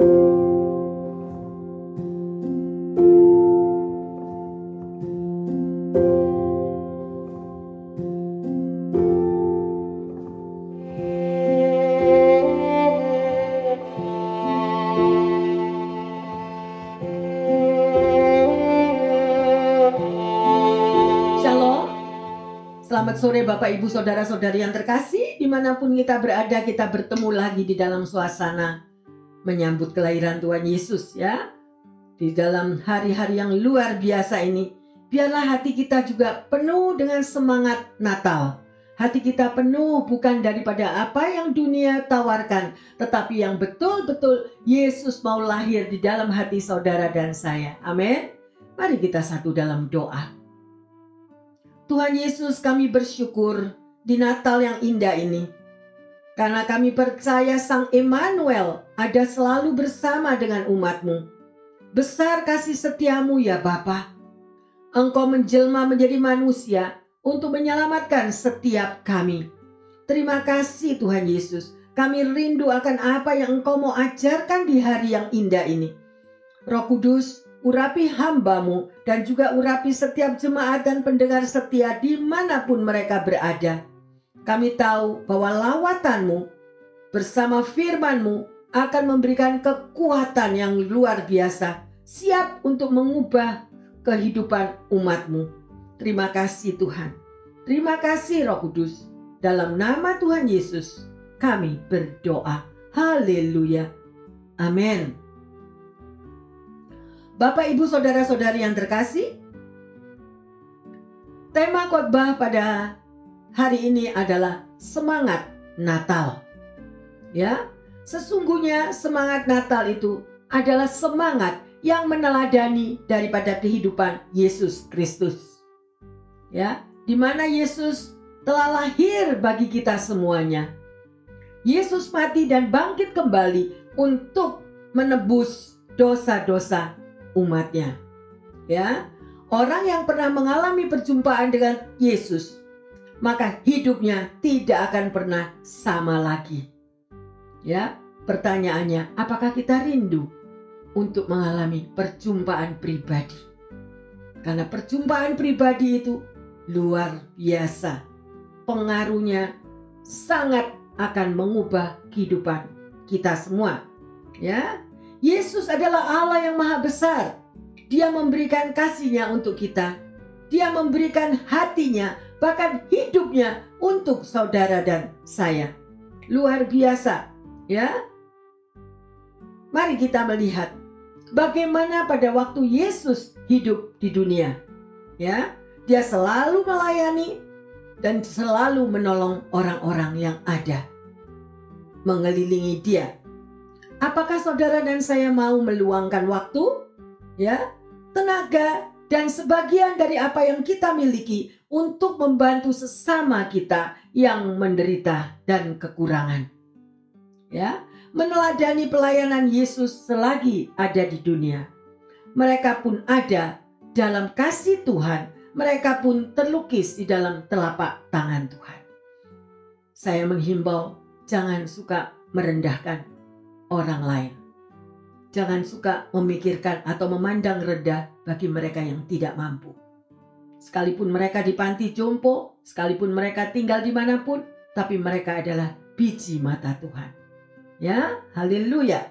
Selamat sore Bapak Ibu Saudara-saudari yang terkasih. Di mana pun kita berada kita bertemu lagi di dalam suasana Menyambut kelahiran Tuhan Yesus ya. Di dalam hari-hari yang luar biasa ini Biarlah hati kita juga penuh dengan semangat Natal. Hati kita penuh bukan daripada apa yang dunia tawarkan Tetapi yang betul-betul Yesus mau lahir di dalam hati saudara dan saya. Amin. Mari kita satu dalam doa. Tuhan Yesus kami bersyukur di Natal yang indah ini. Karena kami percaya Sang Emmanuel ada selalu bersama dengan umatmu. Besar kasih setiamu ya Bapa. Engkau menjelma menjadi manusia untuk menyelamatkan setiap kami. Terima kasih Tuhan Yesus. Kami rindu akan apa yang Engkau mau ajarkan di hari yang indah ini. Roh Kudus, urapi hambamu dan juga urapi setiap jemaat dan pendengar setia di mana pun mereka berada. Kami tahu bahwa lawatanmu bersama firmanmu akan memberikan kekuatan yang luar biasa, siap untuk mengubah kehidupan umatmu. Terima kasih Tuhan. Terima kasih Roh Kudus. Dalam nama Tuhan Yesus, kami berdoa. Haleluya. Amin. Bapak, Ibu, saudara-saudari yang terkasih, tema khotbah pada hari ini adalah semangat Natal. Ya, sesungguhnya semangat Natal itu adalah semangat yang meneladani daripada kehidupan Yesus Kristus. Ya, di mana Yesus telah lahir bagi kita semuanya. Yesus mati dan bangkit kembali untuk menebus dosa-dosa umatnya. Ya, orang yang pernah mengalami perjumpaan dengan Yesus, maka hidupnya tidak akan pernah sama lagi. Ya, pertanyaannya, apakah kita rindu untuk mengalami perjumpaan pribadi? Karena perjumpaan pribadi itu luar biasa. Pengaruhnya sangat akan mengubah kehidupan kita semua. Ya, Yesus adalah Allah yang maha besar. Dia memberikan kasihnya untuk kita. Dia memberikan hatinya, bahkan hidupnya untuk saudara dan saya. Luar biasa, ya. Mari kita melihat bagaimana pada waktu Yesus hidup di dunia. Ya, dia selalu melayani dan selalu menolong orang-orang yang ada mengelilingi dia Apakah saudara dan saya mau meluangkan waktu, ya, tenaga dan sebagian dari apa yang kita miliki untuk membantu sesama kita yang menderita dan kekurangan. Ya, meneladani pelayanan Yesus selagi ada di dunia. Mereka pun ada dalam kasih Tuhan, mereka pun terlukis di dalam telapak tangan Tuhan. Saya menghimbau jangan suka merendahkan orang lain. Jangan suka memikirkan atau memandang rendah bagi mereka yang tidak mampu. Sekalipun mereka di panti jompo, sekalipun mereka tinggal di mana pun, tapi mereka adalah biji mata Tuhan. Ya, haleluya.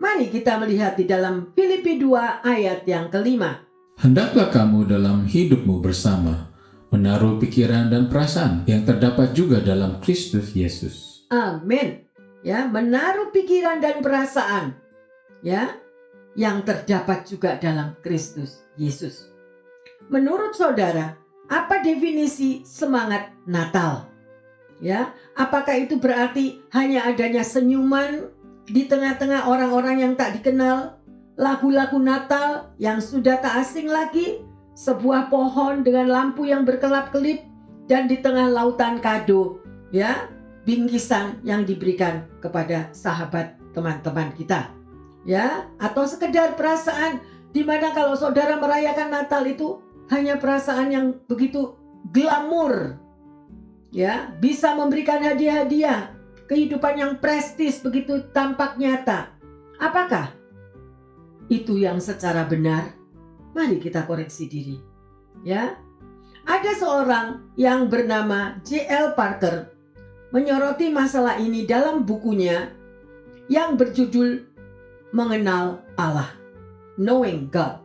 Mari kita melihat di dalam Filipi 2 ayat yang kelima. Hendaklah kamu dalam hidupmu bersama menaruh pikiran dan perasaan yang terdapat juga dalam Kristus Yesus. Amin ya menaruh pikiran dan perasaan ya yang terdapat juga dalam Kristus Yesus. Menurut saudara, apa definisi semangat Natal? Ya, apakah itu berarti hanya adanya senyuman di tengah-tengah orang-orang yang tak dikenal, lagu-lagu Natal yang sudah tak asing lagi, sebuah pohon dengan lampu yang berkelap-kelip dan di tengah lautan kado, ya, bingkisan yang diberikan kepada sahabat teman-teman kita. Ya, atau sekedar perasaan di mana kalau saudara merayakan Natal itu hanya perasaan yang begitu glamor. Ya, bisa memberikan hadiah-hadiah, kehidupan yang prestis begitu tampak nyata. Apakah itu yang secara benar? Mari kita koreksi diri. Ya. Ada seorang yang bernama J.L. Parker menyoroti masalah ini dalam bukunya yang berjudul Mengenal Allah. Knowing God.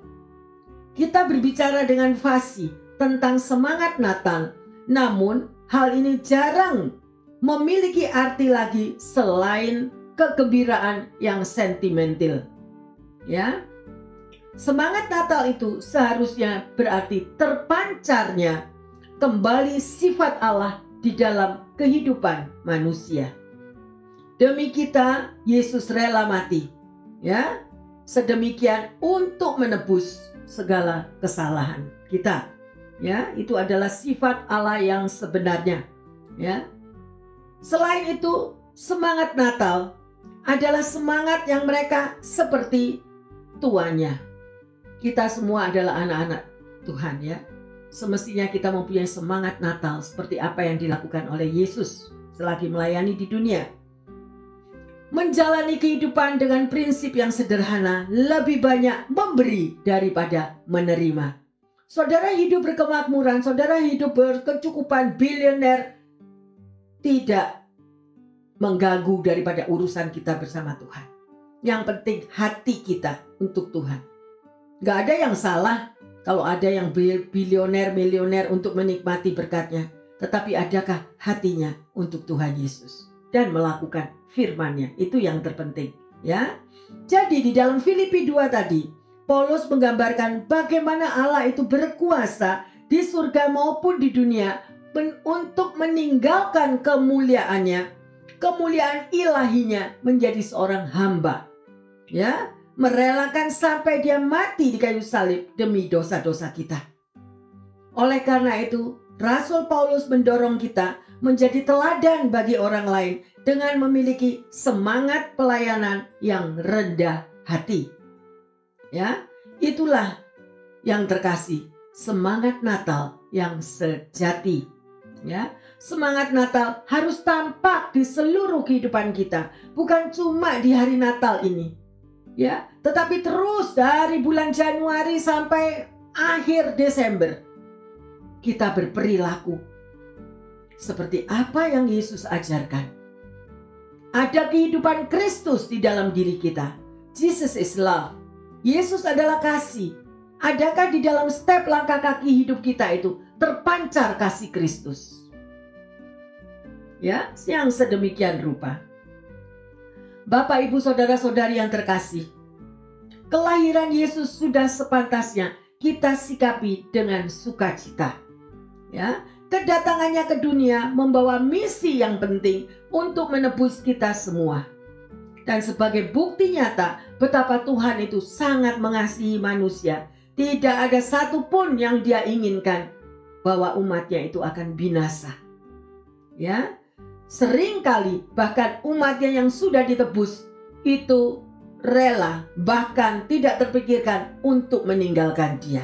Kita berbicara dengan fasih tentang semangat Natal, namun hal ini jarang memiliki arti lagi selain kegembiraan yang sentimental. Ya. Semangat Natal itu seharusnya berarti terpancarnya kembali sifat Allah di dalam kehidupan manusia. Demi kita Yesus rela mati. Ya. Sedemikian untuk menebus segala kesalahan kita. Ya, itu adalah sifat Allah yang sebenarnya. Ya. Selain itu, semangat Natal adalah semangat yang mereka seperti tuanya. Kita semua adalah anak-anak Tuhan ya. Semestinya kita mempunyai semangat Natal seperti apa yang dilakukan oleh Yesus selagi melayani di dunia. Menjalani kehidupan dengan prinsip yang sederhana lebih banyak memberi daripada menerima. Saudara hidup berkemakmuran, saudara hidup berkecukupan bilioner, tidak mengganggu daripada urusan kita bersama Tuhan. Yang penting hati kita untuk Tuhan. Gak ada yang salah kalau ada yang bilioner, milioner untuk menikmati berkatnya. Tetapi adakah hatinya untuk Tuhan Yesus dan melakukan firman-Nya? Itu yang terpenting, ya. Jadi di dalam Filipi 2 tadi, Paulus menggambarkan bagaimana Allah itu berkuasa di surga maupun di dunia untuk meninggalkan kemuliaannya, kemuliaan ilahinya menjadi seorang hamba. Ya, merelakan sampai dia mati di kayu salib demi dosa-dosa kita. Oleh karena itu, Rasul Paulus mendorong kita menjadi teladan bagi orang lain dengan memiliki semangat pelayanan yang rendah hati. Ya, itulah yang terkasih, semangat Natal yang sejati ya. Semangat Natal harus tampak di seluruh kehidupan kita, bukan cuma di hari Natal ini. Ya, tetapi terus dari bulan Januari sampai akhir Desember kita berperilaku seperti apa yang Yesus ajarkan. Ada kehidupan Kristus di dalam diri kita. Jesus is love. Yesus adalah kasih. Adakah di dalam step langkah kaki hidup kita itu terpancar kasih Kristus? ya, yang sedemikian rupa. Bapak, Ibu, saudara-saudari yang terkasih, kelahiran Yesus sudah sepantasnya kita sikapi dengan sukacita. Ya, kedatangannya ke dunia membawa misi yang penting untuk menebus kita semua. Dan sebagai bukti nyata betapa Tuhan itu sangat mengasihi manusia, tidak ada satupun yang dia inginkan bahwa umatnya itu akan binasa. Ya, Seringkali bahkan umatnya yang sudah ditebus itu rela bahkan tidak terpikirkan untuk meninggalkan dia.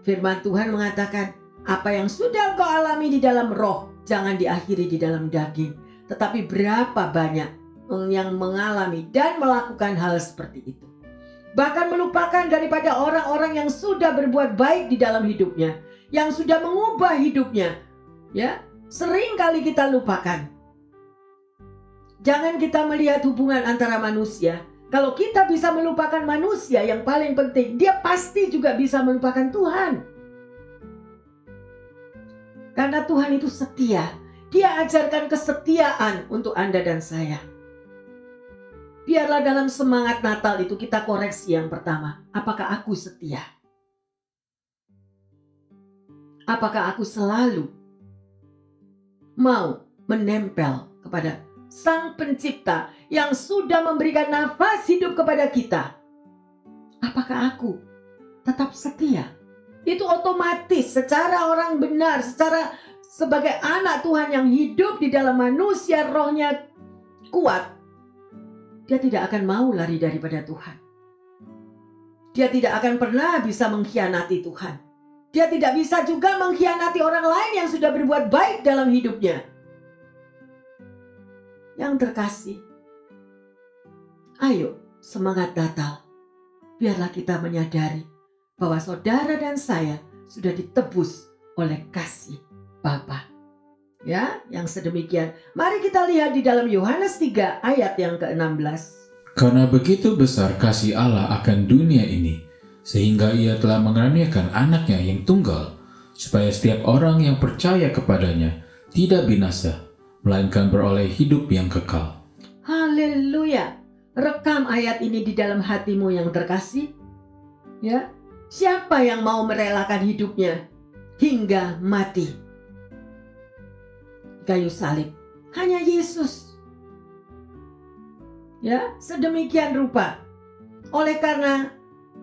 Firman Tuhan mengatakan, apa yang sudah kau alami di dalam roh jangan diakhiri di dalam daging. Tetapi berapa banyak yang mengalami dan melakukan hal seperti itu. Bahkan melupakan daripada orang-orang yang sudah berbuat baik di dalam hidupnya, yang sudah mengubah hidupnya, ya, sering kali kita lupakan. Jangan kita melihat hubungan antara manusia. Kalau kita bisa melupakan manusia yang paling penting, dia pasti juga bisa melupakan Tuhan. Karena Tuhan itu setia. Dia ajarkan kesetiaan untuk Anda dan saya. Biarlah dalam semangat Natal itu kita koreksi yang pertama. Apakah aku setia? Apakah aku selalu mau menempel kepada Sang Pencipta yang sudah memberikan nafas hidup kepada kita. Apakah aku tetap setia? Itu otomatis secara orang benar, secara sebagai anak Tuhan yang hidup di dalam manusia rohnya kuat. Dia tidak akan mau lari daripada Tuhan. Dia tidak akan pernah bisa mengkhianati Tuhan. Dia tidak bisa juga mengkhianati orang lain yang sudah berbuat baik dalam hidupnya. Yang terkasih, ayo semangat Natal, biarlah kita menyadari bahwa saudara dan saya sudah ditebus oleh kasih Bapa. Ya, yang sedemikian. Mari kita lihat di dalam Yohanes 3 ayat yang ke-16. Karena begitu besar kasih Allah akan dunia ini, sehingga ia telah mengaruniakan anaknya yang tunggal, supaya setiap orang yang percaya kepadanya tidak binasa, melainkan beroleh hidup yang kekal. Haleluya. Rekam ayat ini di dalam hatimu yang terkasih. Ya. Siapa yang mau merelakan hidupnya hingga mati? Kayu salib. Hanya Yesus. Ya, sedemikian rupa. Oleh karena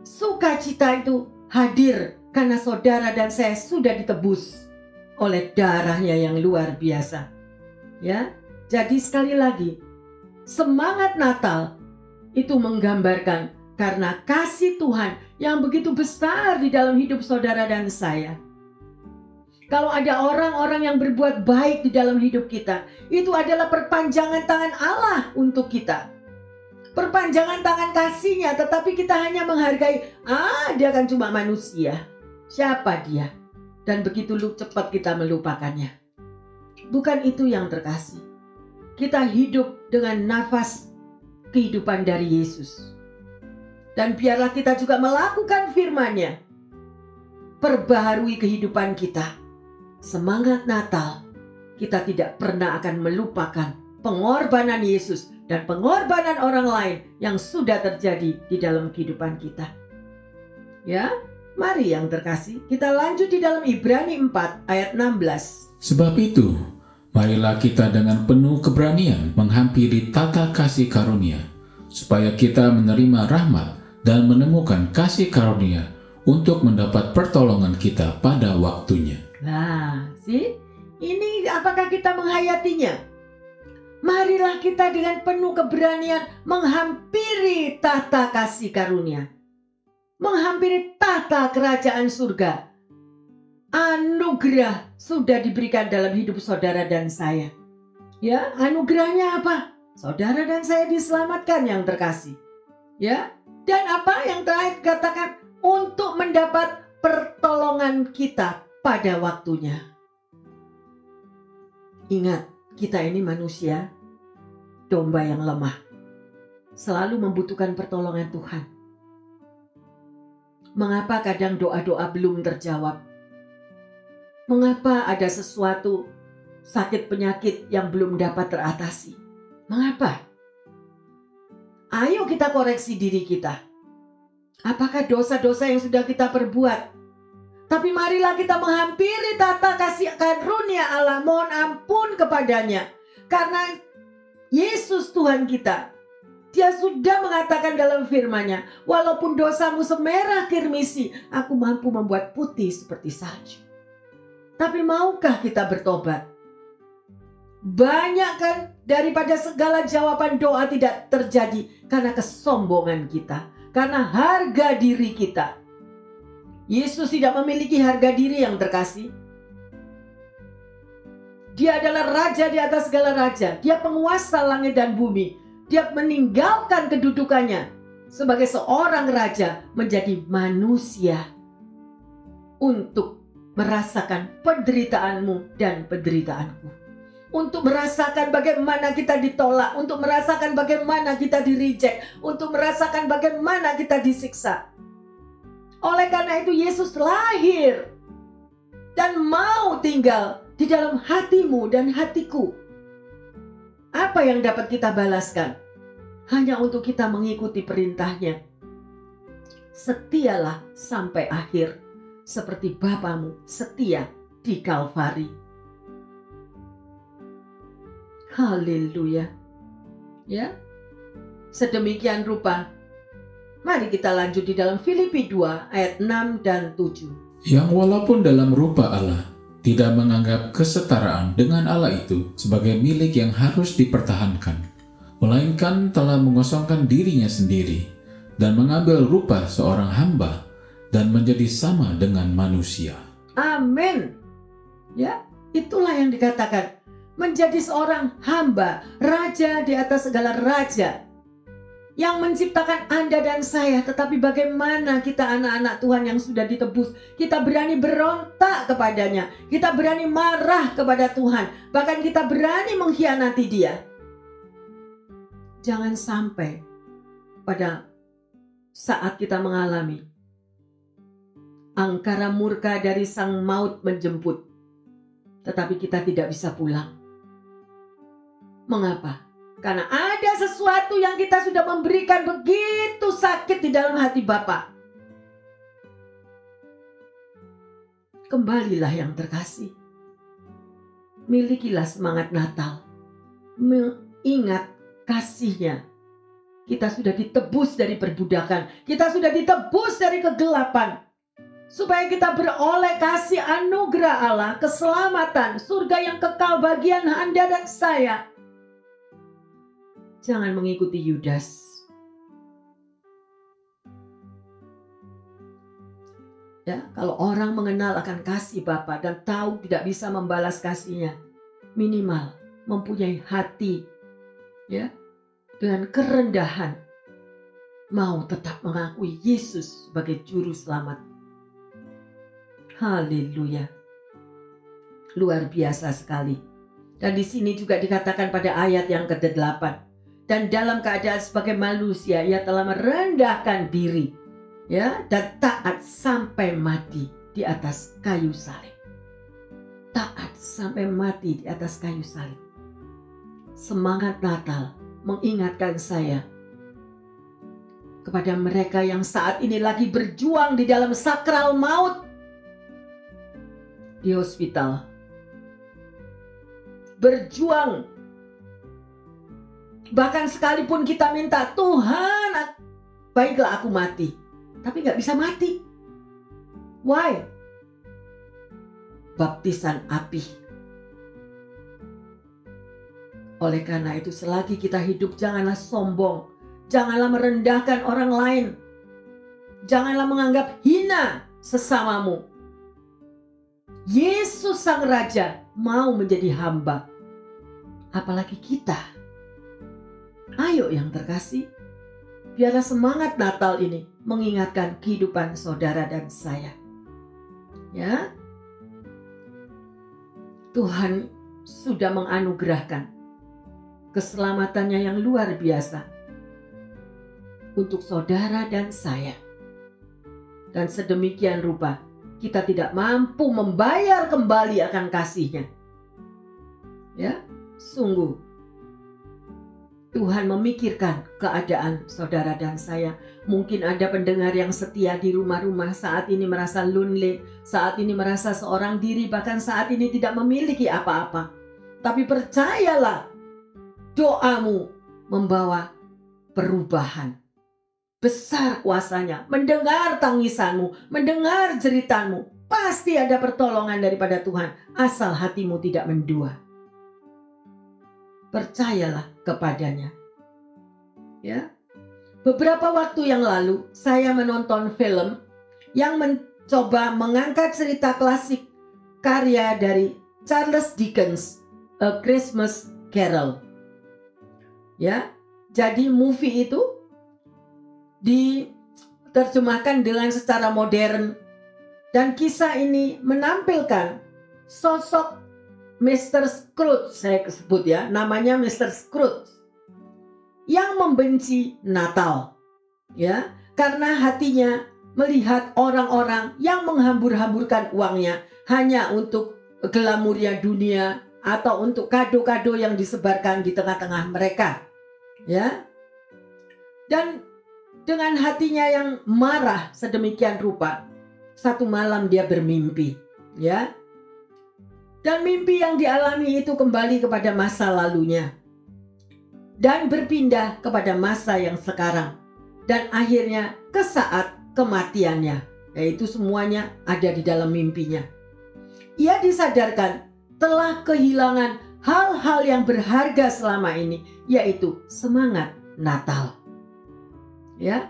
sukacita itu hadir karena saudara dan saya sudah ditebus oleh darahnya yang luar biasa. Ya. Jadi sekali lagi, semangat Natal itu menggambarkan karena kasih Tuhan yang begitu besar di dalam hidup saudara dan saya. Kalau ada orang-orang yang berbuat baik di dalam hidup kita, itu adalah perpanjangan tangan Allah untuk kita. Perpanjangan tangan kasihnya, tetapi kita hanya menghargai, ah dia kan cuma manusia. Siapa dia? Dan begitu cepat kita melupakannya. Bukan itu yang terkasih. Kita hidup dengan nafas kehidupan dari Yesus. Dan biarlah kita juga melakukan firman-Nya. Perbaharui kehidupan kita. Semangat Natal. Kita tidak pernah akan melupakan pengorbanan Yesus dan pengorbanan orang lain yang sudah terjadi di dalam kehidupan kita. Ya, mari yang terkasih, kita lanjut di dalam Ibrani 4 ayat 16. Sebab itu, marilah kita dengan penuh keberanian menghampiri tata kasih karunia, supaya kita menerima rahmat dan menemukan kasih karunia untuk mendapat pertolongan kita pada waktunya. Nah, sih, ini apakah kita menghayatinya? Marilah kita dengan penuh keberanian menghampiri tata kasih karunia. Menghampiri tata kerajaan surga. Anugerah sudah diberikan dalam hidup saudara dan saya. Ya, anugerahnya apa? Saudara dan saya diselamatkan yang terkasih. Ya, dan apa yang terakhir katakan untuk mendapat pertolongan kita pada waktunya. Ingat, kita ini manusia, domba yang lemah, selalu membutuhkan pertolongan Tuhan. Mengapa kadang doa-doa belum terjawab? Mengapa ada sesuatu sakit penyakit yang belum dapat teratasi? Mengapa? Ayo kita koreksi diri kita. Apakah dosa-dosa yang sudah kita perbuat tapi marilah kita menghampiri tata kasih karunia Allah. Mohon ampun kepadanya. Karena Yesus Tuhan kita. Dia sudah mengatakan dalam firman-Nya, walaupun dosamu semerah kirmisi, aku mampu membuat putih seperti salju. Tapi maukah kita bertobat? Banyak kan daripada segala jawaban doa tidak terjadi karena kesombongan kita, karena harga diri kita, Yesus tidak memiliki harga diri yang terkasih. Dia adalah raja di atas segala raja. Dia penguasa langit dan bumi. Dia meninggalkan kedudukannya sebagai seorang raja menjadi manusia untuk merasakan penderitaanmu dan penderitaanku. Untuk merasakan bagaimana kita ditolak, untuk merasakan bagaimana kita dirijek, untuk merasakan bagaimana kita disiksa. Oleh karena itu Yesus lahir dan mau tinggal di dalam hatimu dan hatiku. Apa yang dapat kita balaskan? Hanya untuk kita mengikuti perintahnya. Setialah sampai akhir, seperti Bapamu setia di Kalvari. Haleluya. Ya. Sedemikian rupa Mari kita lanjut di dalam Filipi 2 ayat 6 dan 7. Yang walaupun dalam rupa Allah, tidak menganggap kesetaraan dengan Allah itu sebagai milik yang harus dipertahankan, melainkan telah mengosongkan dirinya sendiri dan mengambil rupa seorang hamba dan menjadi sama dengan manusia. Amin. Ya, itulah yang dikatakan menjadi seorang hamba, raja di atas segala raja yang menciptakan Anda dan saya, tetapi bagaimana kita anak-anak Tuhan yang sudah ditebus, kita berani berontak kepadanya, kita berani marah kepada Tuhan, bahkan kita berani mengkhianati Dia. Jangan sampai pada saat kita mengalami angkara murka dari sang maut menjemput, tetapi kita tidak bisa pulang. Mengapa? Karena ada sesuatu yang kita sudah memberikan begitu sakit di dalam hati Bapak. Kembalilah yang terkasih. Milikilah semangat Natal. Mengingat kasihnya. Kita sudah ditebus dari perbudakan. Kita sudah ditebus dari kegelapan. Supaya kita beroleh kasih anugerah Allah, keselamatan, surga yang kekal bagian Anda dan saya Jangan mengikuti Yudas. Ya, kalau orang mengenal akan kasih Bapa dan tahu tidak bisa membalas kasihnya, minimal mempunyai hati ya dengan kerendahan mau tetap mengakui Yesus sebagai juru selamat. Haleluya. Luar biasa sekali. Dan di sini juga dikatakan pada ayat yang ke-8 dan dalam keadaan sebagai manusia ia telah merendahkan diri ya dan taat sampai mati di atas kayu salib. Taat sampai mati di atas kayu salib. Semangat Natal mengingatkan saya kepada mereka yang saat ini lagi berjuang di dalam sakral maut di hospital. Berjuang Bahkan sekalipun kita minta Tuhan, baiklah aku mati. Tapi nggak bisa mati. Why? Baptisan api. Oleh karena itu selagi kita hidup janganlah sombong. Janganlah merendahkan orang lain. Janganlah menganggap hina sesamamu. Yesus Sang Raja mau menjadi hamba. Apalagi kita Ayo yang terkasih, biarlah semangat Natal ini mengingatkan kehidupan saudara dan saya. Ya. Tuhan sudah menganugerahkan keselamatannya yang luar biasa untuk saudara dan saya. Dan sedemikian rupa kita tidak mampu membayar kembali akan kasihnya. Ya, sungguh Tuhan memikirkan keadaan saudara dan saya. Mungkin ada pendengar yang setia di rumah-rumah saat ini merasa lonely, saat ini merasa seorang diri, bahkan saat ini tidak memiliki apa-apa. Tapi percayalah, doamu membawa perubahan. Besar kuasanya, mendengar tangisanmu, mendengar ceritamu. Pasti ada pertolongan daripada Tuhan, asal hatimu tidak mendua percayalah kepadanya. Ya. Beberapa waktu yang lalu saya menonton film yang mencoba mengangkat cerita klasik karya dari Charles Dickens, A Christmas Carol. Ya. Jadi movie itu diterjemahkan dengan secara modern dan kisah ini menampilkan sosok Mr. Scrooge saya sebut ya, namanya Mr. Scrooge yang membenci Natal. Ya, karena hatinya melihat orang-orang yang menghambur-hamburkan uangnya hanya untuk glamurnya dunia atau untuk kado-kado yang disebarkan di tengah-tengah mereka. Ya. Dan dengan hatinya yang marah sedemikian rupa, satu malam dia bermimpi, ya. Dan mimpi yang dialami itu kembali kepada masa lalunya. Dan berpindah kepada masa yang sekarang. Dan akhirnya ke saat kematiannya. Yaitu semuanya ada di dalam mimpinya. Ia disadarkan telah kehilangan hal-hal yang berharga selama ini. Yaitu semangat Natal. Ya,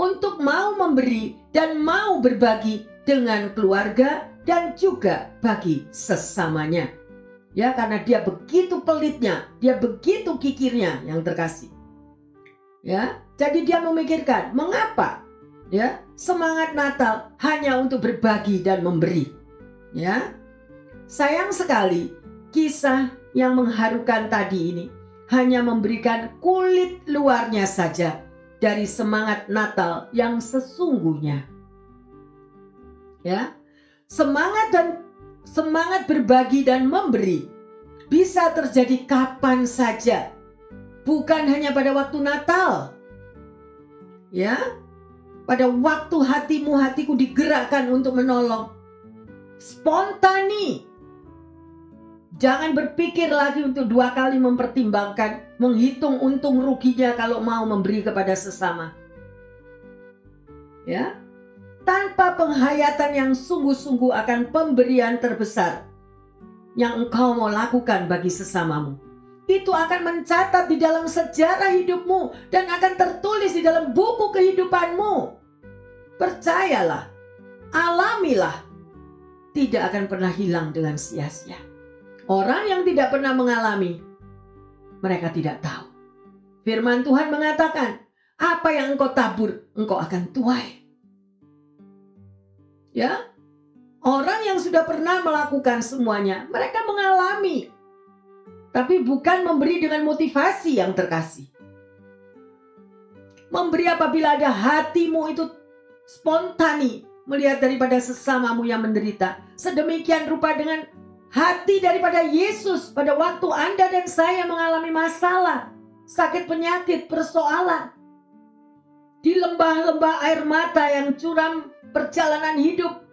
untuk mau memberi dan mau berbagi dengan keluarga dan juga bagi sesamanya. Ya, karena dia begitu pelitnya, dia begitu kikirnya yang terkasih. Ya, jadi dia memikirkan mengapa ya semangat Natal hanya untuk berbagi dan memberi. Ya, sayang sekali kisah yang mengharukan tadi ini hanya memberikan kulit luarnya saja dari semangat Natal yang sesungguhnya. Ya, semangat dan semangat berbagi dan memberi bisa terjadi kapan saja bukan hanya pada waktu Natal. Ya, pada waktu hatimu hatiku digerakkan untuk menolong. Spontani. Jangan berpikir lagi untuk dua kali mempertimbangkan, menghitung untung ruginya kalau mau memberi kepada sesama. Ya. Tanpa penghayatan yang sungguh-sungguh akan pemberian terbesar yang engkau mau lakukan bagi sesamamu itu akan mencatat di dalam sejarah hidupmu dan akan tertulis di dalam buku kehidupanmu. Percayalah, alamilah, tidak akan pernah hilang dengan sia-sia. Orang yang tidak pernah mengalami, mereka tidak tahu. Firman Tuhan mengatakan, apa yang engkau tabur, engkau akan tuai. Ya, orang yang sudah pernah melakukan semuanya, mereka mengalami tapi bukan memberi dengan motivasi yang terkasih. Memberi apabila ada hatimu itu spontani melihat daripada sesamamu yang menderita. Sedemikian rupa dengan hati daripada Yesus pada waktu Anda dan saya mengalami masalah, sakit penyakit, persoalan. Di lembah-lembah air mata yang curam perjalanan hidup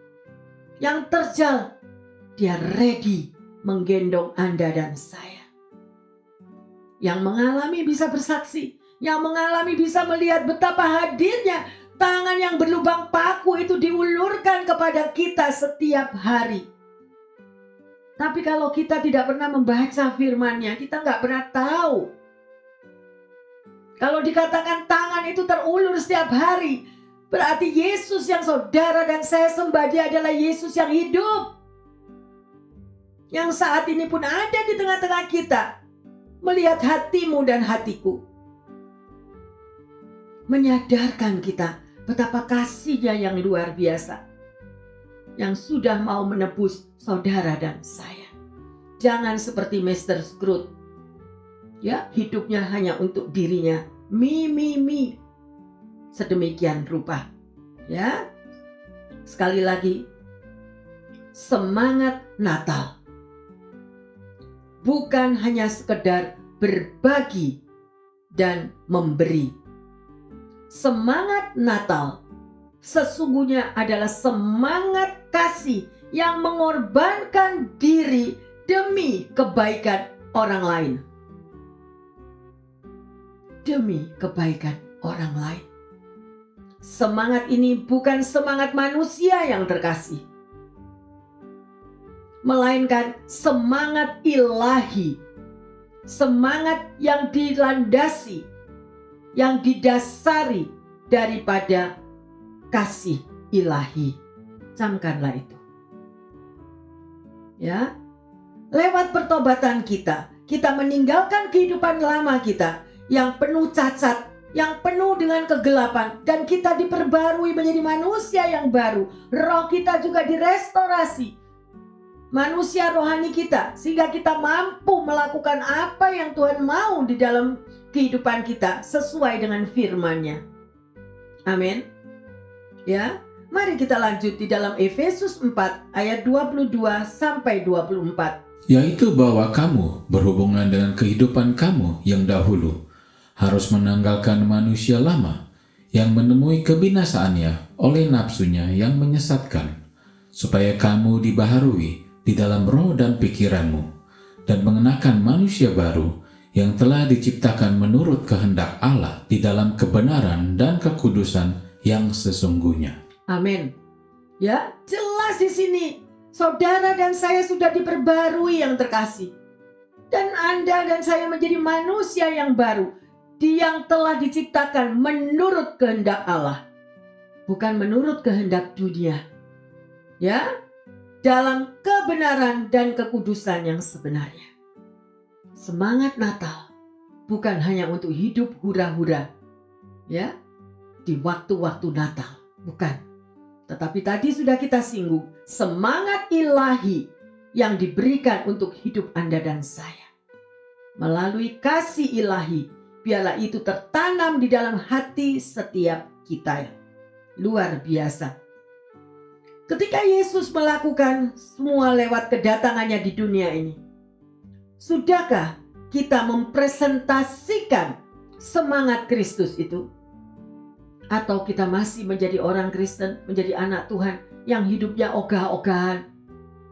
yang terjal, dia ready menggendong Anda dan saya. Yang mengalami bisa bersaksi, yang mengalami bisa melihat betapa hadirnya tangan yang berlubang paku itu diulurkan kepada kita setiap hari. Tapi kalau kita tidak pernah membaca firmannya, kita nggak pernah tahu. Kalau dikatakan tangan itu terulur setiap hari, berarti Yesus yang saudara dan saya sembah dia adalah Yesus yang hidup. Yang saat ini pun ada di tengah-tengah kita melihat hatimu dan hatiku. Menyadarkan kita betapa kasihnya yang luar biasa. Yang sudah mau menebus saudara dan saya. Jangan seperti Mr. Scrooge. Ya, hidupnya hanya untuk dirinya. Mi, mi, mi. Sedemikian rupa. Ya, sekali lagi, semangat Natal bukan hanya sekedar berbagi dan memberi. Semangat Natal sesungguhnya adalah semangat kasih yang mengorbankan diri demi kebaikan orang lain. Demi kebaikan orang lain. Semangat ini bukan semangat manusia yang terkasih, melainkan semangat ilahi. Semangat yang dilandasi, yang didasari daripada kasih ilahi. Camkanlah itu. Ya. Lewat pertobatan kita, kita meninggalkan kehidupan lama kita yang penuh cacat, yang penuh dengan kegelapan dan kita diperbarui menjadi manusia yang baru. Roh kita juga direstorasi manusia rohani kita sehingga kita mampu melakukan apa yang Tuhan mau di dalam kehidupan kita sesuai dengan firman-Nya. Amin. Ya, mari kita lanjut di dalam Efesus 4 ayat 22 sampai 24. Yaitu bahwa kamu berhubungan dengan kehidupan kamu yang dahulu harus menanggalkan manusia lama yang menemui kebinasaannya oleh nafsunya yang menyesatkan supaya kamu dibaharui di dalam roh dan pikiranmu, dan mengenakan manusia baru yang telah diciptakan menurut kehendak Allah di dalam kebenaran dan kekudusan yang sesungguhnya. Amin. Ya, jelas di sini saudara dan saya sudah diperbarui yang terkasih. Dan Anda dan saya menjadi manusia yang baru, yang telah diciptakan menurut kehendak Allah, bukan menurut kehendak dunia. Ya, dalam kebenaran dan kekudusan yang sebenarnya. Semangat Natal bukan hanya untuk hidup hura-hura, Ya, di waktu-waktu Natal, bukan. Tetapi tadi sudah kita singgung, semangat ilahi yang diberikan untuk hidup Anda dan saya. Melalui kasih ilahi, biarlah itu tertanam di dalam hati setiap kita. Luar biasa. Ketika Yesus melakukan semua lewat kedatangannya di dunia ini, sudahkah kita mempresentasikan semangat Kristus itu? Atau kita masih menjadi orang Kristen, menjadi anak Tuhan yang hidupnya ogah-ogahan,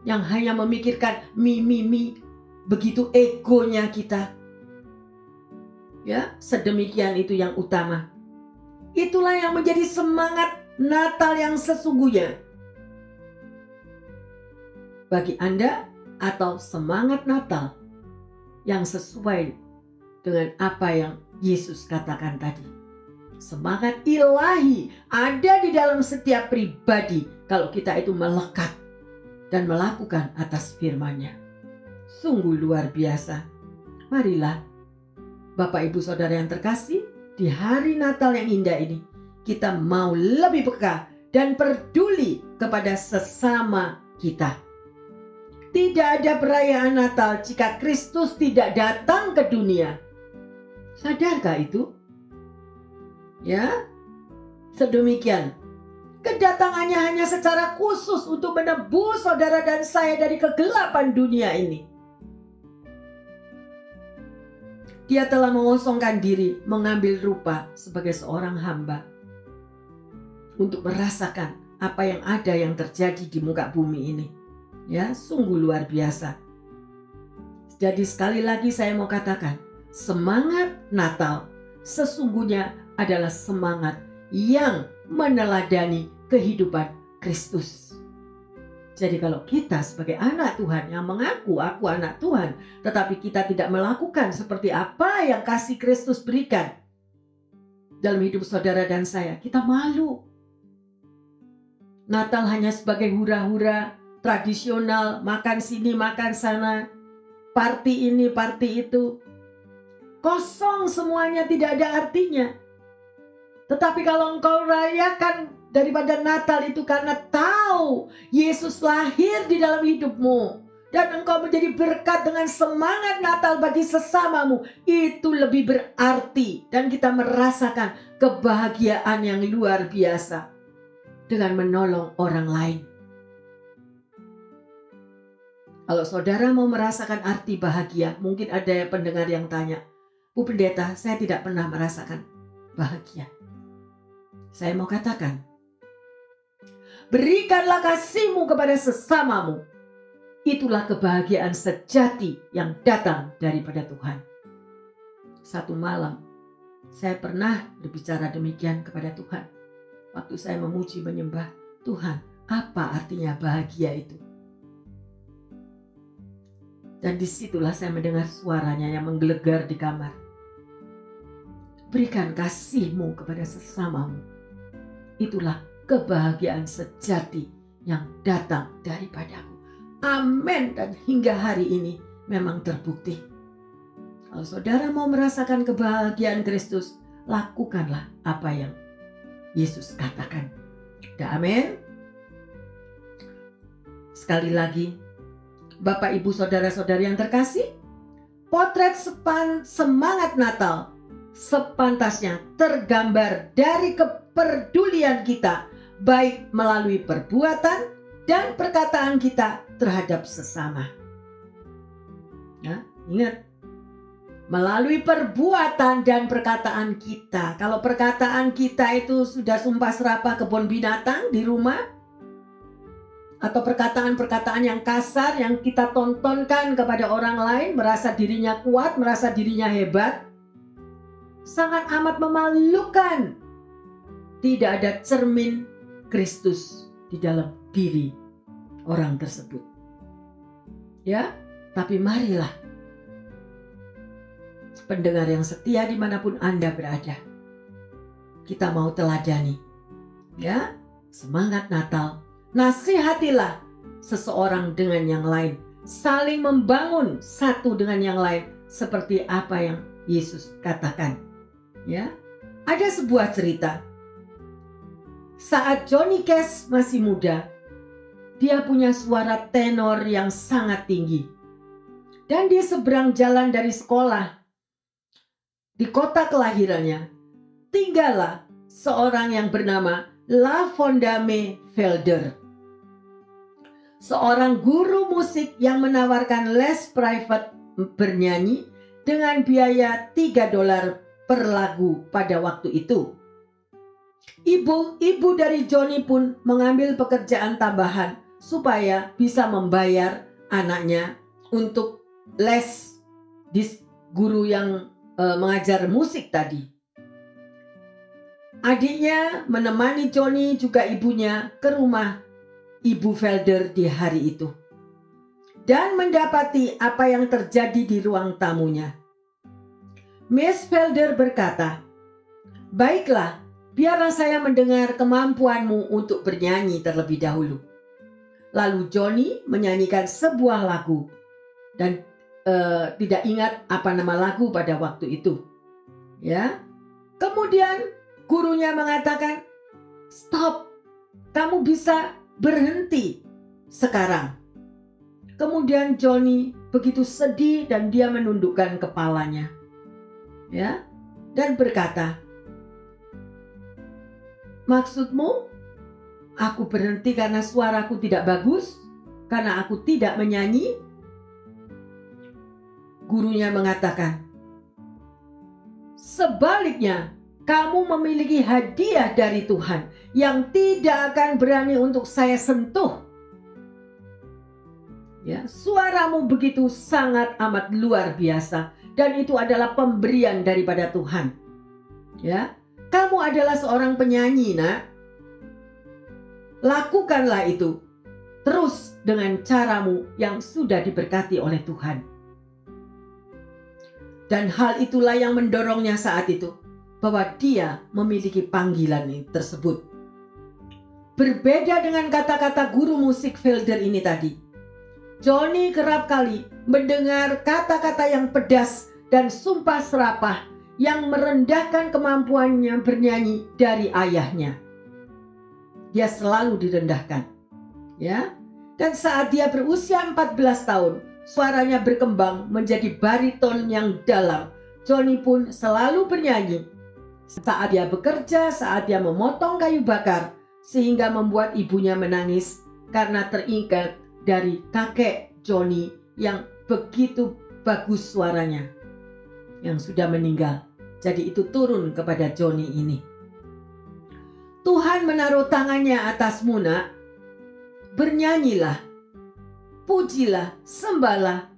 yang hanya memikirkan mi-mi-mi, begitu egonya kita. Ya, sedemikian itu yang utama. Itulah yang menjadi semangat Natal yang sesungguhnya bagi Anda atau semangat Natal yang sesuai dengan apa yang Yesus katakan tadi. Semangat ilahi ada di dalam setiap pribadi kalau kita itu melekat dan melakukan atas firman-Nya. Sungguh luar biasa. Marilah Bapak Ibu Saudara yang terkasih, di hari Natal yang indah ini kita mau lebih peka dan peduli kepada sesama kita tidak ada perayaan Natal jika Kristus tidak datang ke dunia. Sadarkah itu? Ya, sedemikian. Kedatangannya hanya secara khusus untuk menebus saudara dan saya dari kegelapan dunia ini. Dia telah mengosongkan diri, mengambil rupa sebagai seorang hamba untuk merasakan apa yang ada yang terjadi di muka bumi ini Ya, sungguh luar biasa. Jadi sekali lagi saya mau katakan, semangat Natal sesungguhnya adalah semangat yang meneladani kehidupan Kristus. Jadi kalau kita sebagai anak Tuhan yang mengaku aku anak Tuhan, tetapi kita tidak melakukan seperti apa yang kasih Kristus berikan dalam hidup saudara dan saya, kita malu. Natal hanya sebagai hura-hura, tradisional, makan sini, makan sana, party ini, party itu. Kosong semuanya tidak ada artinya. Tetapi kalau engkau rayakan daripada Natal itu karena tahu Yesus lahir di dalam hidupmu dan engkau menjadi berkat dengan semangat Natal bagi sesamamu, itu lebih berarti dan kita merasakan kebahagiaan yang luar biasa dengan menolong orang lain. Kalau saudara mau merasakan arti bahagia, mungkin ada pendengar yang tanya, Bu Pendeta, saya tidak pernah merasakan bahagia. Saya mau katakan, berikanlah kasihmu kepada sesamamu. Itulah kebahagiaan sejati yang datang daripada Tuhan. Satu malam, saya pernah berbicara demikian kepada Tuhan. Waktu saya memuji menyembah Tuhan, apa artinya bahagia itu? Dan di situlah saya mendengar suaranya yang menggelegar di kamar. Berikan kasihmu kepada sesamamu. Itulah kebahagiaan sejati yang datang daripadaku. Amin. Dan hingga hari ini memang terbukti. Kalau saudara mau merasakan kebahagiaan Kristus, lakukanlah apa yang Yesus katakan. Amin. Sekali lagi, Bapak, Ibu, Saudara-saudari yang terkasih, potret sepan semangat Natal sepantasnya tergambar dari kepedulian kita baik melalui perbuatan dan perkataan kita terhadap sesama. Ya, ingat melalui perbuatan dan perkataan kita. Kalau perkataan kita itu sudah sumpah serapah kebun binatang di rumah, atau perkataan-perkataan yang kasar yang kita tontonkan kepada orang lain, merasa dirinya kuat, merasa dirinya hebat, sangat amat memalukan. Tidak ada cermin Kristus di dalam diri orang tersebut. Ya, tapi marilah pendengar yang setia di mana pun Anda berada. Kita mau teladani. Ya, semangat Natal Nasihatilah seseorang dengan yang lain, saling membangun satu dengan yang lain seperti apa yang Yesus katakan. Ya. ada sebuah cerita. Saat Johnny Cash masih muda, dia punya suara tenor yang sangat tinggi. Dan di seberang jalan dari sekolah, di kota kelahirannya, tinggallah seorang yang bernama La Fondame Felder. Seorang guru musik yang menawarkan les private bernyanyi dengan biaya 3 dolar per lagu pada waktu itu. Ibu-ibu dari Johnny pun mengambil pekerjaan tambahan supaya bisa membayar anaknya untuk les di guru yang e, mengajar musik tadi. Adiknya menemani Johnny juga ibunya ke rumah Ibu Felder di hari itu. Dan mendapati apa yang terjadi di ruang tamunya. Miss Felder berkata, Baiklah, biarlah saya mendengar kemampuanmu untuk bernyanyi terlebih dahulu. Lalu Johnny menyanyikan sebuah lagu dan uh, tidak ingat apa nama lagu pada waktu itu. Ya. Kemudian gurunya mengatakan, "Stop. Kamu bisa berhenti sekarang." Kemudian Johnny begitu sedih dan dia menundukkan kepalanya. Ya. Dan berkata, "Maksudmu Aku berhenti karena suaraku tidak bagus, karena aku tidak menyanyi. Gurunya mengatakan, "Sebaliknya, kamu memiliki hadiah dari Tuhan yang tidak akan berani untuk saya sentuh." Ya, suaramu begitu sangat amat luar biasa dan itu adalah pemberian daripada Tuhan. Ya, kamu adalah seorang penyanyi, Nak Lakukanlah itu terus dengan caramu yang sudah diberkati oleh Tuhan. Dan hal itulah yang mendorongnya saat itu bahwa dia memiliki panggilan tersebut. Berbeda dengan kata-kata guru musik Felder ini tadi. Johnny kerap kali mendengar kata-kata yang pedas dan sumpah serapah yang merendahkan kemampuannya bernyanyi dari ayahnya dia selalu direndahkan. Ya. Dan saat dia berusia 14 tahun, suaranya berkembang menjadi bariton yang dalam. Johnny pun selalu bernyanyi. Saat dia bekerja, saat dia memotong kayu bakar, sehingga membuat ibunya menangis karena teringat dari kakek Johnny yang begitu bagus suaranya yang sudah meninggal. Jadi itu turun kepada Johnny ini. Tuhan menaruh tangannya atasmu nak. Bernyanyilah, pujilah, sembahlah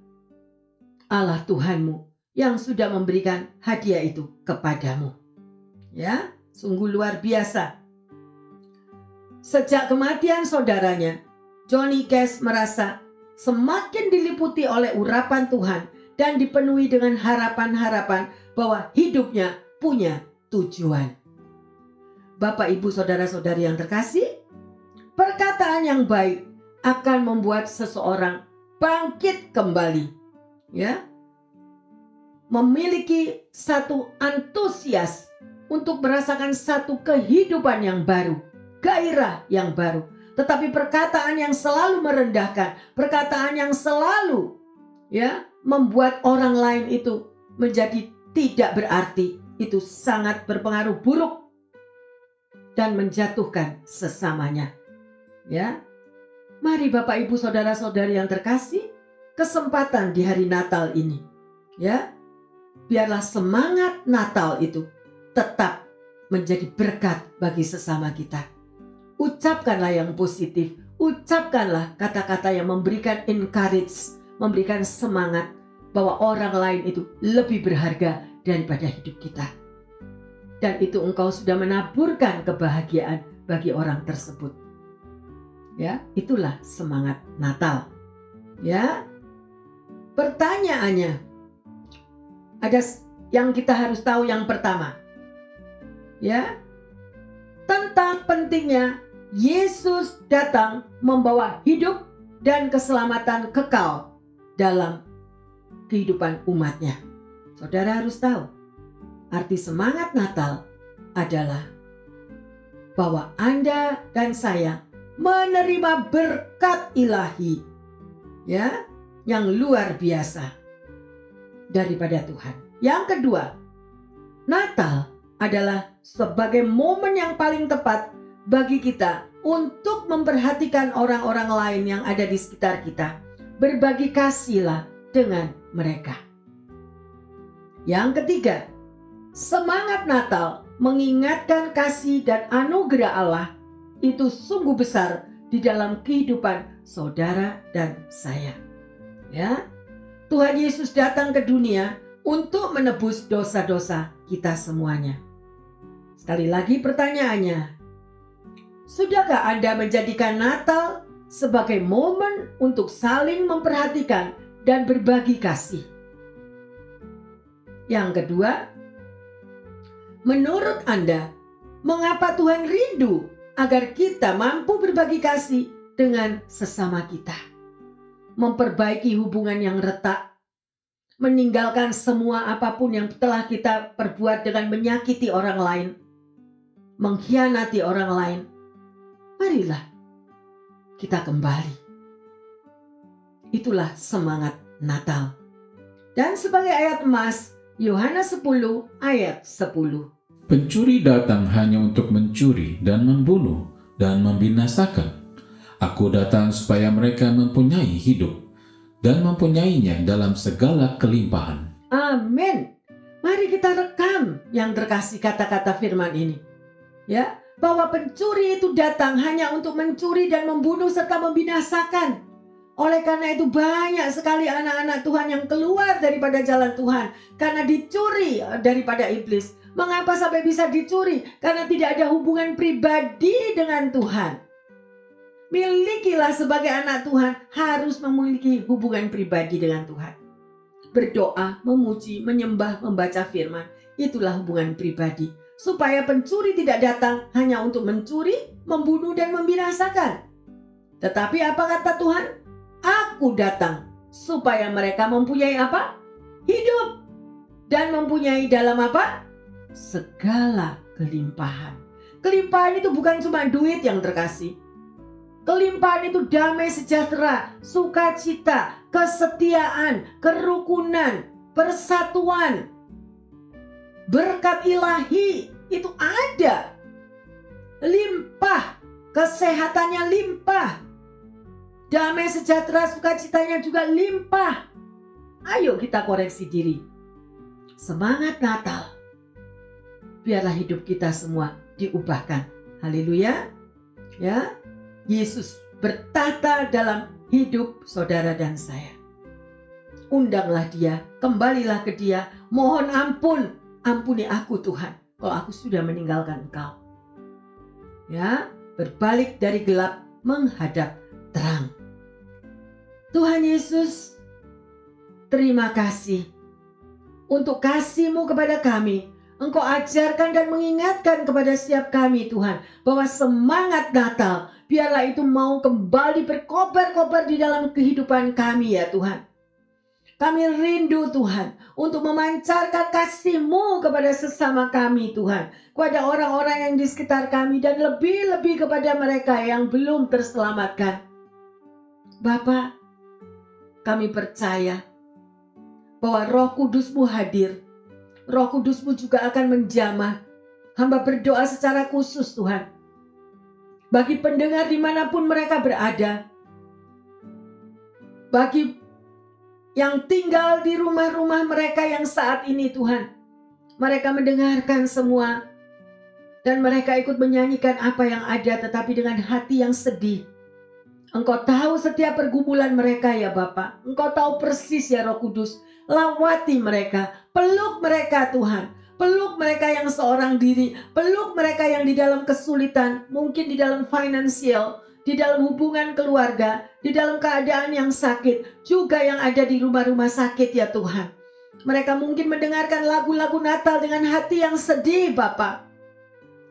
Allah Tuhanmu yang sudah memberikan hadiah itu kepadamu. Ya, sungguh luar biasa. Sejak kematian saudaranya, Johnny Cash merasa semakin diliputi oleh urapan Tuhan dan dipenuhi dengan harapan-harapan bahwa hidupnya punya tujuan. Bapak, Ibu, saudara-saudari yang terkasih, perkataan yang baik akan membuat seseorang bangkit kembali. Ya. Memiliki satu antusias untuk merasakan satu kehidupan yang baru, gairah yang baru. Tetapi perkataan yang selalu merendahkan, perkataan yang selalu ya membuat orang lain itu menjadi tidak berarti, itu sangat berpengaruh buruk dan menjatuhkan sesamanya. Ya. Mari Bapak Ibu saudara-saudari yang terkasih, kesempatan di hari Natal ini. Ya. Biarlah semangat Natal itu tetap menjadi berkat bagi sesama kita. Ucapkanlah yang positif, ucapkanlah kata-kata yang memberikan encourage, memberikan semangat bahwa orang lain itu lebih berharga daripada hidup kita dan itu engkau sudah menaburkan kebahagiaan bagi orang tersebut. Ya, itulah semangat Natal. Ya. Pertanyaannya ada yang kita harus tahu yang pertama. Ya. Tentang pentingnya Yesus datang membawa hidup dan keselamatan kekal dalam kehidupan umatnya. Saudara harus tahu Arti semangat Natal adalah bahwa Anda dan saya menerima berkat ilahi ya yang luar biasa daripada Tuhan. Yang kedua, Natal adalah sebagai momen yang paling tepat bagi kita untuk memperhatikan orang-orang lain yang ada di sekitar kita. Berbagi kasihlah dengan mereka. Yang ketiga, semangat Natal mengingatkan kasih dan anugerah Allah itu sungguh besar di dalam kehidupan saudara dan saya. Ya. Tuhan Yesus datang ke dunia untuk menebus dosa-dosa kita semuanya. Sekali lagi pertanyaannya, sudahkah Anda menjadikan Natal sebagai momen untuk saling memperhatikan dan berbagi kasih? Yang kedua, menurut Anda, mengapa Tuhan rindu agar kita mampu berbagi kasih dengan sesama kita. Memperbaiki hubungan yang retak, meninggalkan semua apa pun yang telah kita perbuat dengan menyakiti orang lain, mengkhianati orang lain. Marilah kita kembali. Itulah semangat Natal. Dan sebagai ayat emas, Yohanes 10 ayat 10. Pencuri datang hanya untuk mencuri dan membunuh dan membinasakan. Aku datang supaya mereka mempunyai hidup dan mempunyainya dalam segala kelimpahan. Amin. Mari kita rekam yang terkasih kata-kata firman ini. Ya, bahwa pencuri itu datang hanya untuk mencuri dan membunuh serta membinasakan. Oleh karena itu banyak sekali anak-anak Tuhan yang keluar daripada jalan Tuhan karena dicuri daripada iblis. Mengapa sampai bisa dicuri? Karena tidak ada hubungan pribadi dengan Tuhan. Milikilah sebagai anak Tuhan harus memiliki hubungan pribadi dengan Tuhan. Berdoa, memuji, menyembah, membaca firman. Itulah hubungan pribadi. Supaya pencuri tidak datang hanya untuk mencuri, membunuh, dan membinasakan. Tetapi apa kata Tuhan? Aku datang supaya mereka mempunyai apa? Hidup. Dan mempunyai dalam apa? segala kelimpahan. Kelimpahan itu bukan cuma duit yang terkasih. Kelimpahan itu damai sejahtera, sukacita, kesetiaan, kerukunan, persatuan. Berkat ilahi itu ada. Limpah, kesehatannya limpah. Damai sejahtera, sukacitanya juga limpah. Ayo kita koreksi diri. Semangat Natal biarlah hidup kita semua diubahkan. Haleluya. Ya. Yesus bertata dalam hidup saudara dan saya. Undanglah dia, kembalilah ke dia, mohon ampun, ampuni aku Tuhan, kalau aku sudah meninggalkan engkau. Ya, berbalik dari gelap menghadap terang. Tuhan Yesus, terima kasih untuk kasihmu kepada kami Engkau ajarkan dan mengingatkan kepada setiap kami Tuhan bahwa semangat Natal biarlah itu mau kembali berkobar-kobar di dalam kehidupan kami ya Tuhan. Kami rindu Tuhan untuk memancarkan kasih-Mu kepada sesama kami Tuhan. Kepada orang-orang yang di sekitar kami dan lebih-lebih kepada mereka yang belum terselamatkan. Bapak, kami percaya bahwa roh kudus-Mu hadir Roh Kudusmu juga akan menjamah. Hamba berdoa secara khusus Tuhan. Bagi pendengar di mana pun mereka berada. Bagi yang tinggal di rumah-rumah mereka yang saat ini Tuhan. Mereka mendengarkan semua. Dan mereka ikut menyanyikan apa yang ada tetapi dengan hati yang sedih. Engkau tahu setiap pergumulan mereka ya Bapak. Engkau tahu persis ya Roh Kudus lawati mereka, peluk mereka Tuhan. Peluk mereka yang seorang diri, peluk mereka yang di dalam kesulitan, mungkin di dalam finansial, di dalam hubungan keluarga, di dalam keadaan yang sakit, juga yang ada di rumah-rumah sakit ya Tuhan. Mereka mungkin mendengarkan lagu-lagu Natal dengan hati yang sedih Bapak.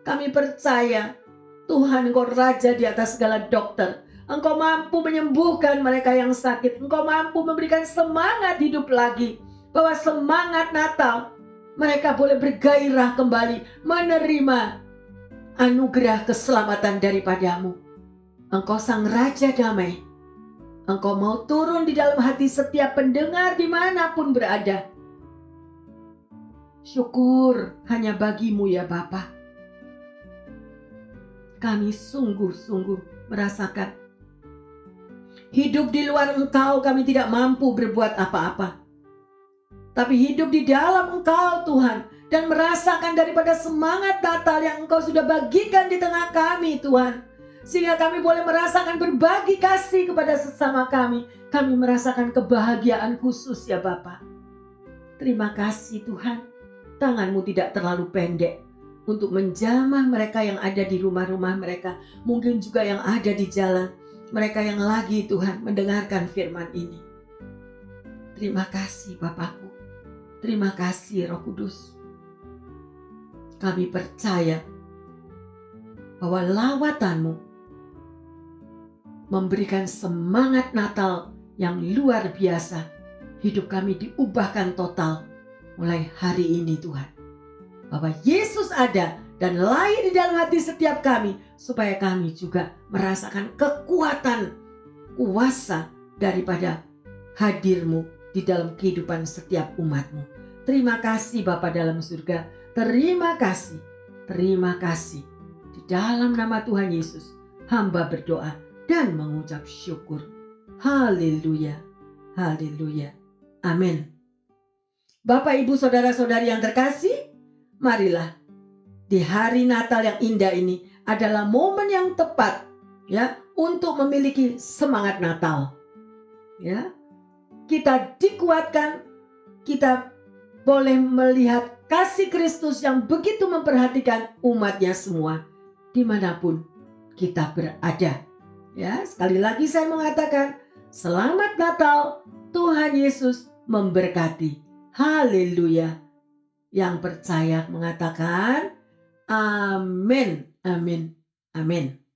Kami percaya Tuhan Engkau Raja di atas segala dokter. Engkau mampu menyembuhkan mereka yang sakit. Engkau mampu memberikan semangat hidup lagi. Bahwa semangat Natal Mereka boleh bergairah kembali menerima anugerah keselamatan daripadamu. Engkau sang Raja Damai. Engkau mau turun di dalam hati setiap pendengar di mana pun berada. Syukur hanya bagimu ya Bapa. Kami sungguh-sungguh merasakan hidup di luar Engkau kami tidak mampu berbuat apa-apa tapi hidup di dalam Engkau Tuhan dan merasakan daripada semangat Natal yang Engkau sudah bagikan di tengah kami Tuhan. Sehingga kami boleh merasakan berbagi kasih kepada sesama kami. Kami merasakan kebahagiaan khusus ya Bapak. Terima kasih Tuhan. Tanganmu tidak terlalu pendek untuk menjamah mereka yang ada di rumah-rumah mereka. Mungkin juga yang ada di jalan. Mereka yang lagi Tuhan mendengarkan firman ini. Terima kasih Bapakku. Terima kasih Roh Kudus. Kami percaya bahwa lawatanmu memberikan semangat Natal yang luar biasa. Hidup kami diubahkan total mulai hari ini Tuhan. Bahwa Yesus ada dan lahir di dalam hati setiap kami supaya kami juga merasakan kekuatan kuasa daripada hadirmu di dalam kehidupan setiap umatmu. Terima kasih Bapa dalam surga. Terima kasih. Terima kasih. Di dalam nama Tuhan Yesus, hamba berdoa dan mengucap syukur. Haleluya. Haleluya. Amin. Bapak, Ibu, Saudara-saudari yang terkasih, marilah di hari Natal yang indah ini adalah momen yang tepat ya untuk memiliki semangat Natal. Ya, kita dikuatkan, kita boleh melihat kasih Kristus yang begitu memperhatikan umatnya semua di mana pun kita berada. Ya, sekali lagi saya mengatakan selamat Natal, Tuhan Yesus memberkati. Haleluya. Yang percaya mengatakan amin, amin, amin.